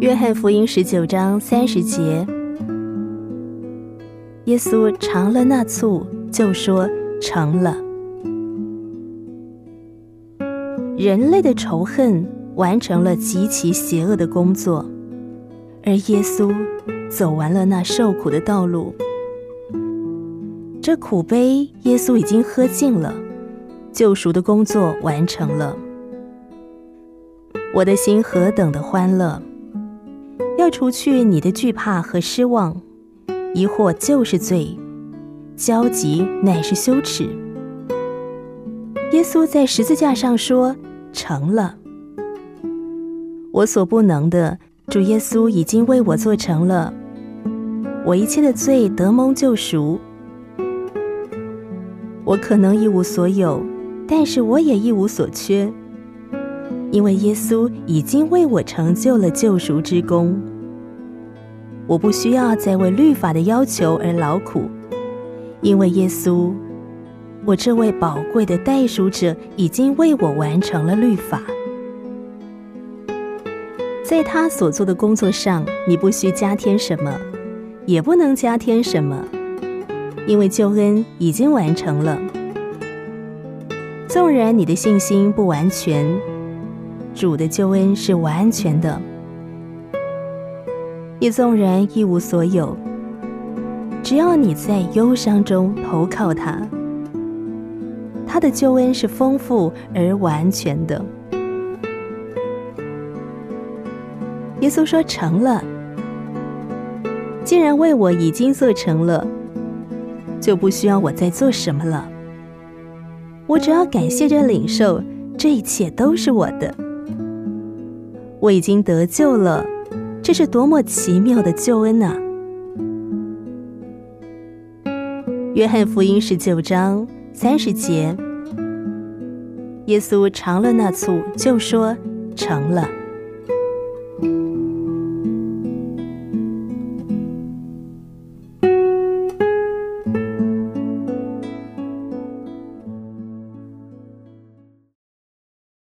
约翰福音十九章三十节，耶稣尝了那醋，就说成了。人类的仇恨完成了极其邪恶的工作，而耶稣走完了那受苦的道路。这苦杯，耶稣已经喝尽了，救赎的工作完成了。我的心何等的欢乐！要除去你的惧怕和失望，疑惑就是罪，焦急乃是羞耻。耶稣在十字架上说：“成了。”我所不能的，主耶稣已经为我做成了。我一切的罪得蒙救赎。我可能一无所有，但是我也一无所缺。因为耶稣已经为我成就了救赎之功，我不需要再为律法的要求而劳苦，因为耶稣，我这位宝贵的代赎者已经为我完成了律法。在他所做的工作上，你不需加添什么，也不能加添什么，因为救恩已经完成了。纵然你的信心不完全。主的救恩是完全的，你纵然一无所有，只要你在忧伤中投靠他，他的救恩是丰富而完全的。耶稣说：“成了。”既然为我已经做成了，就不需要我再做什么了。我只要感谢着领受，这一切都是我的。我已经得救了，这是多么奇妙的救恩呐！约翰福音十九章三十节，耶稣尝了那醋，就说成了。